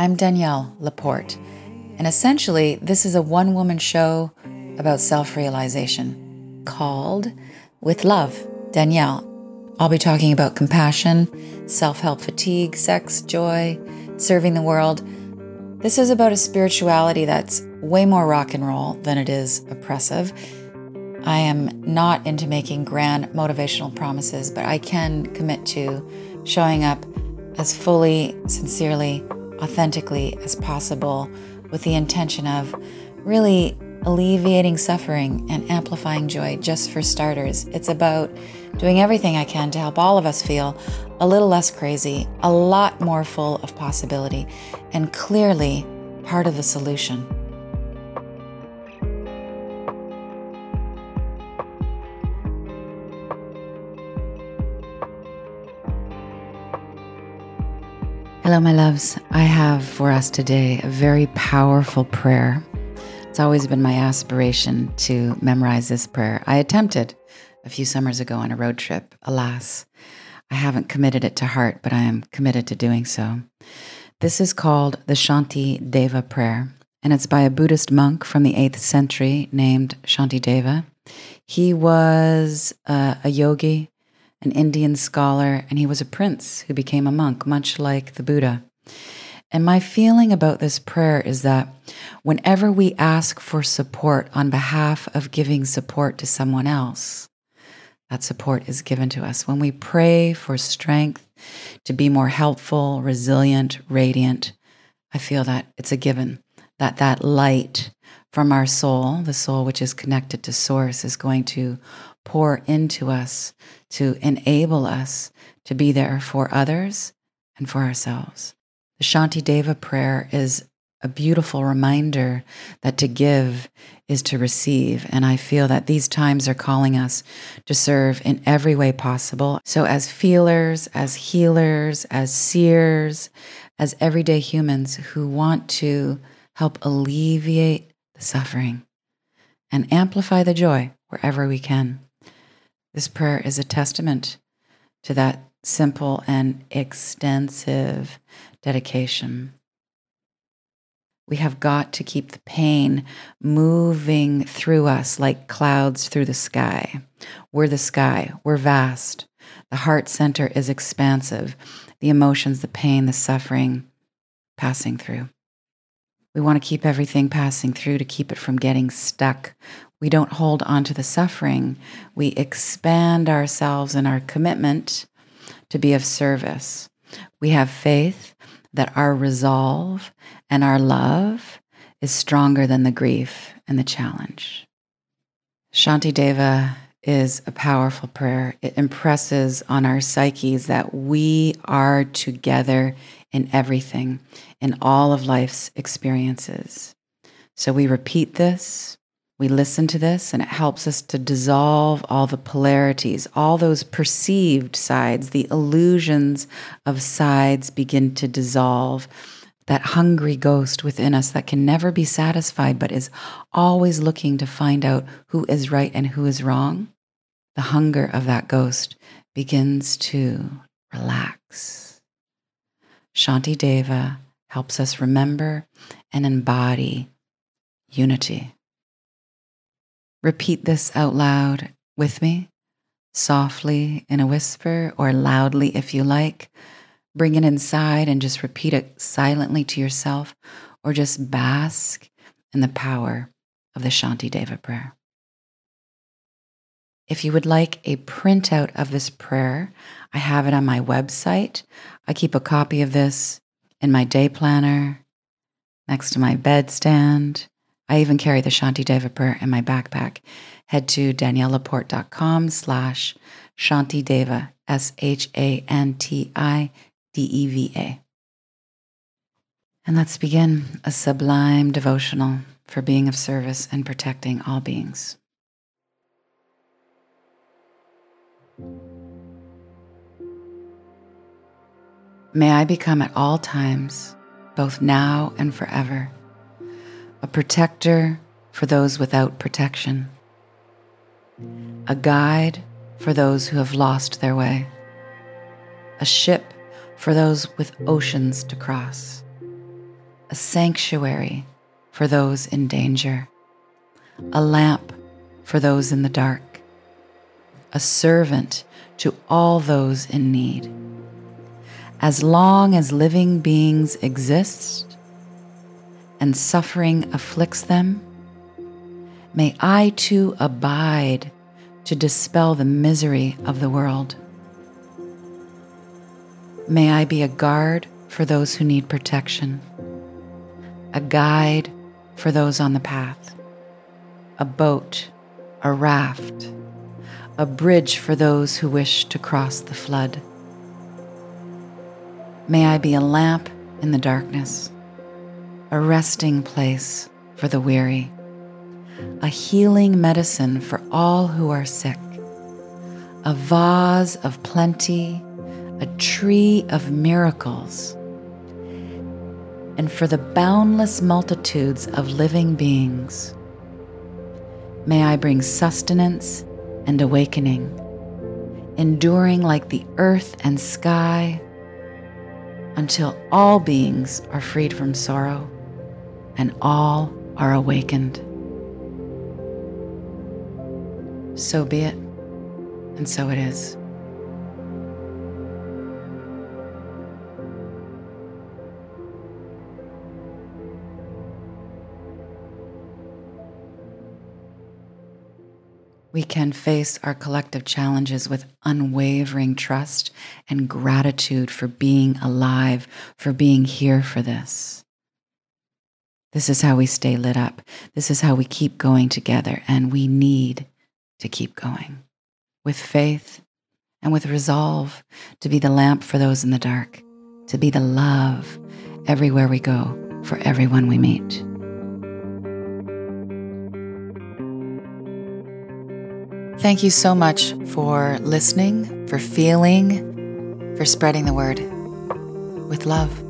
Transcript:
I'm Danielle LaPorte, and essentially, this is a one woman show about self realization called With Love, Danielle. I'll be talking about compassion, self help fatigue, sex, joy, serving the world. This is about a spirituality that's way more rock and roll than it is oppressive. I am not into making grand motivational promises, but I can commit to showing up as fully, sincerely, authentically as possible with the intention of really alleviating suffering and amplifying joy just for starters. It's about doing everything I can to help all of us feel a little less crazy, a lot more full of possibility, and clearly part of the solution. Hello, my loves. I have for us today a very powerful prayer. It's always been my aspiration to memorize this prayer. I attempted a few summers ago on a road trip. Alas, I haven't committed it to heart, but I am committed to doing so. This is called the Shantideva prayer, and it's by a Buddhist monk from the 8th century named Shantideva. He was uh, a yogi an Indian scholar, and he was a prince who became a monk, much like the Buddha. And my feeling about this prayer is that whenever we ask for support on behalf of giving support to someone else, that support is given to us. When we pray for strength to be more helpful, resilient, radiant, I feel that it's a given that that light from our soul, the soul which is connected to source, is going to pour into us to enable us to be there for others and for ourselves. The Shantideva prayer is a beautiful reminder that to give is to receive. And I feel that these times are calling us to serve in every way possible. So, as feelers, as healers, as seers, as everyday humans who want to help alleviate the suffering and amplify the joy wherever we can. This prayer is a testament to that simple and extensive dedication. We have got to keep the pain moving through us like clouds through the sky. We're the sky, we're vast. The heart center is expansive, the emotions, the pain, the suffering passing through. We want to keep everything passing through to keep it from getting stuck we don't hold on to the suffering. We expand ourselves in our commitment to be of service. We have faith that our resolve and our love is stronger than the grief and the challenge. Shantideva is a powerful prayer. It impresses on our psyches that we are together in everything, in all of life's experiences. So we repeat this we listen to this and it helps us to dissolve all the polarities, all those perceived sides, the illusions of sides begin to dissolve. That hungry ghost within us that can never be satisfied but is always looking to find out who is right and who is wrong. The hunger of that ghost begins to relax. Shantideva helps us remember and embody unity. Repeat this out loud with me, softly in a whisper or loudly if you like. Bring it inside and just repeat it silently to yourself or just bask in the power of the Shantideva prayer. If you would like a printout of this prayer, I have it on my website. I keep a copy of this in my day planner next to my bedstand I even carry the Shantideva prayer in my backpack. Head to daniellelaporte.com slash Shantideva, S H A N T I D E V A. And let's begin a sublime devotional for being of service and protecting all beings. May I become at all times, both now and forever a protector for those without protection, a guide for those who have lost their way, a ship for those with oceans to cross, a sanctuary for those in danger, a lamp for those in the dark, a servant to all those in need. As long as living beings exist and suffering afflicts them, may I too abide to dispel the misery of the world. May I be a guard for those who need protection, a guide for those on the path, a boat, a raft, a bridge for those who wish to cross the flood. May I be a lamp in the darkness, a resting place for the weary, a healing medicine for all who are sick, a vase of plenty a tree of miracles, and for the boundless multitudes of living beings. May I bring sustenance and awakening, enduring like the earth and sky until all beings are freed from sorrow and all are awakened. So be it, and so it is. We can face our collective challenges with unwavering trust and gratitude for being alive, for being here for this. This is how we stay lit up. This is how we keep going together, and we need to keep going with faith and with resolve to be the lamp for those in the dark, to be the love everywhere we go for everyone we meet. Thank you so much for listening, for feeling, for spreading the word with love.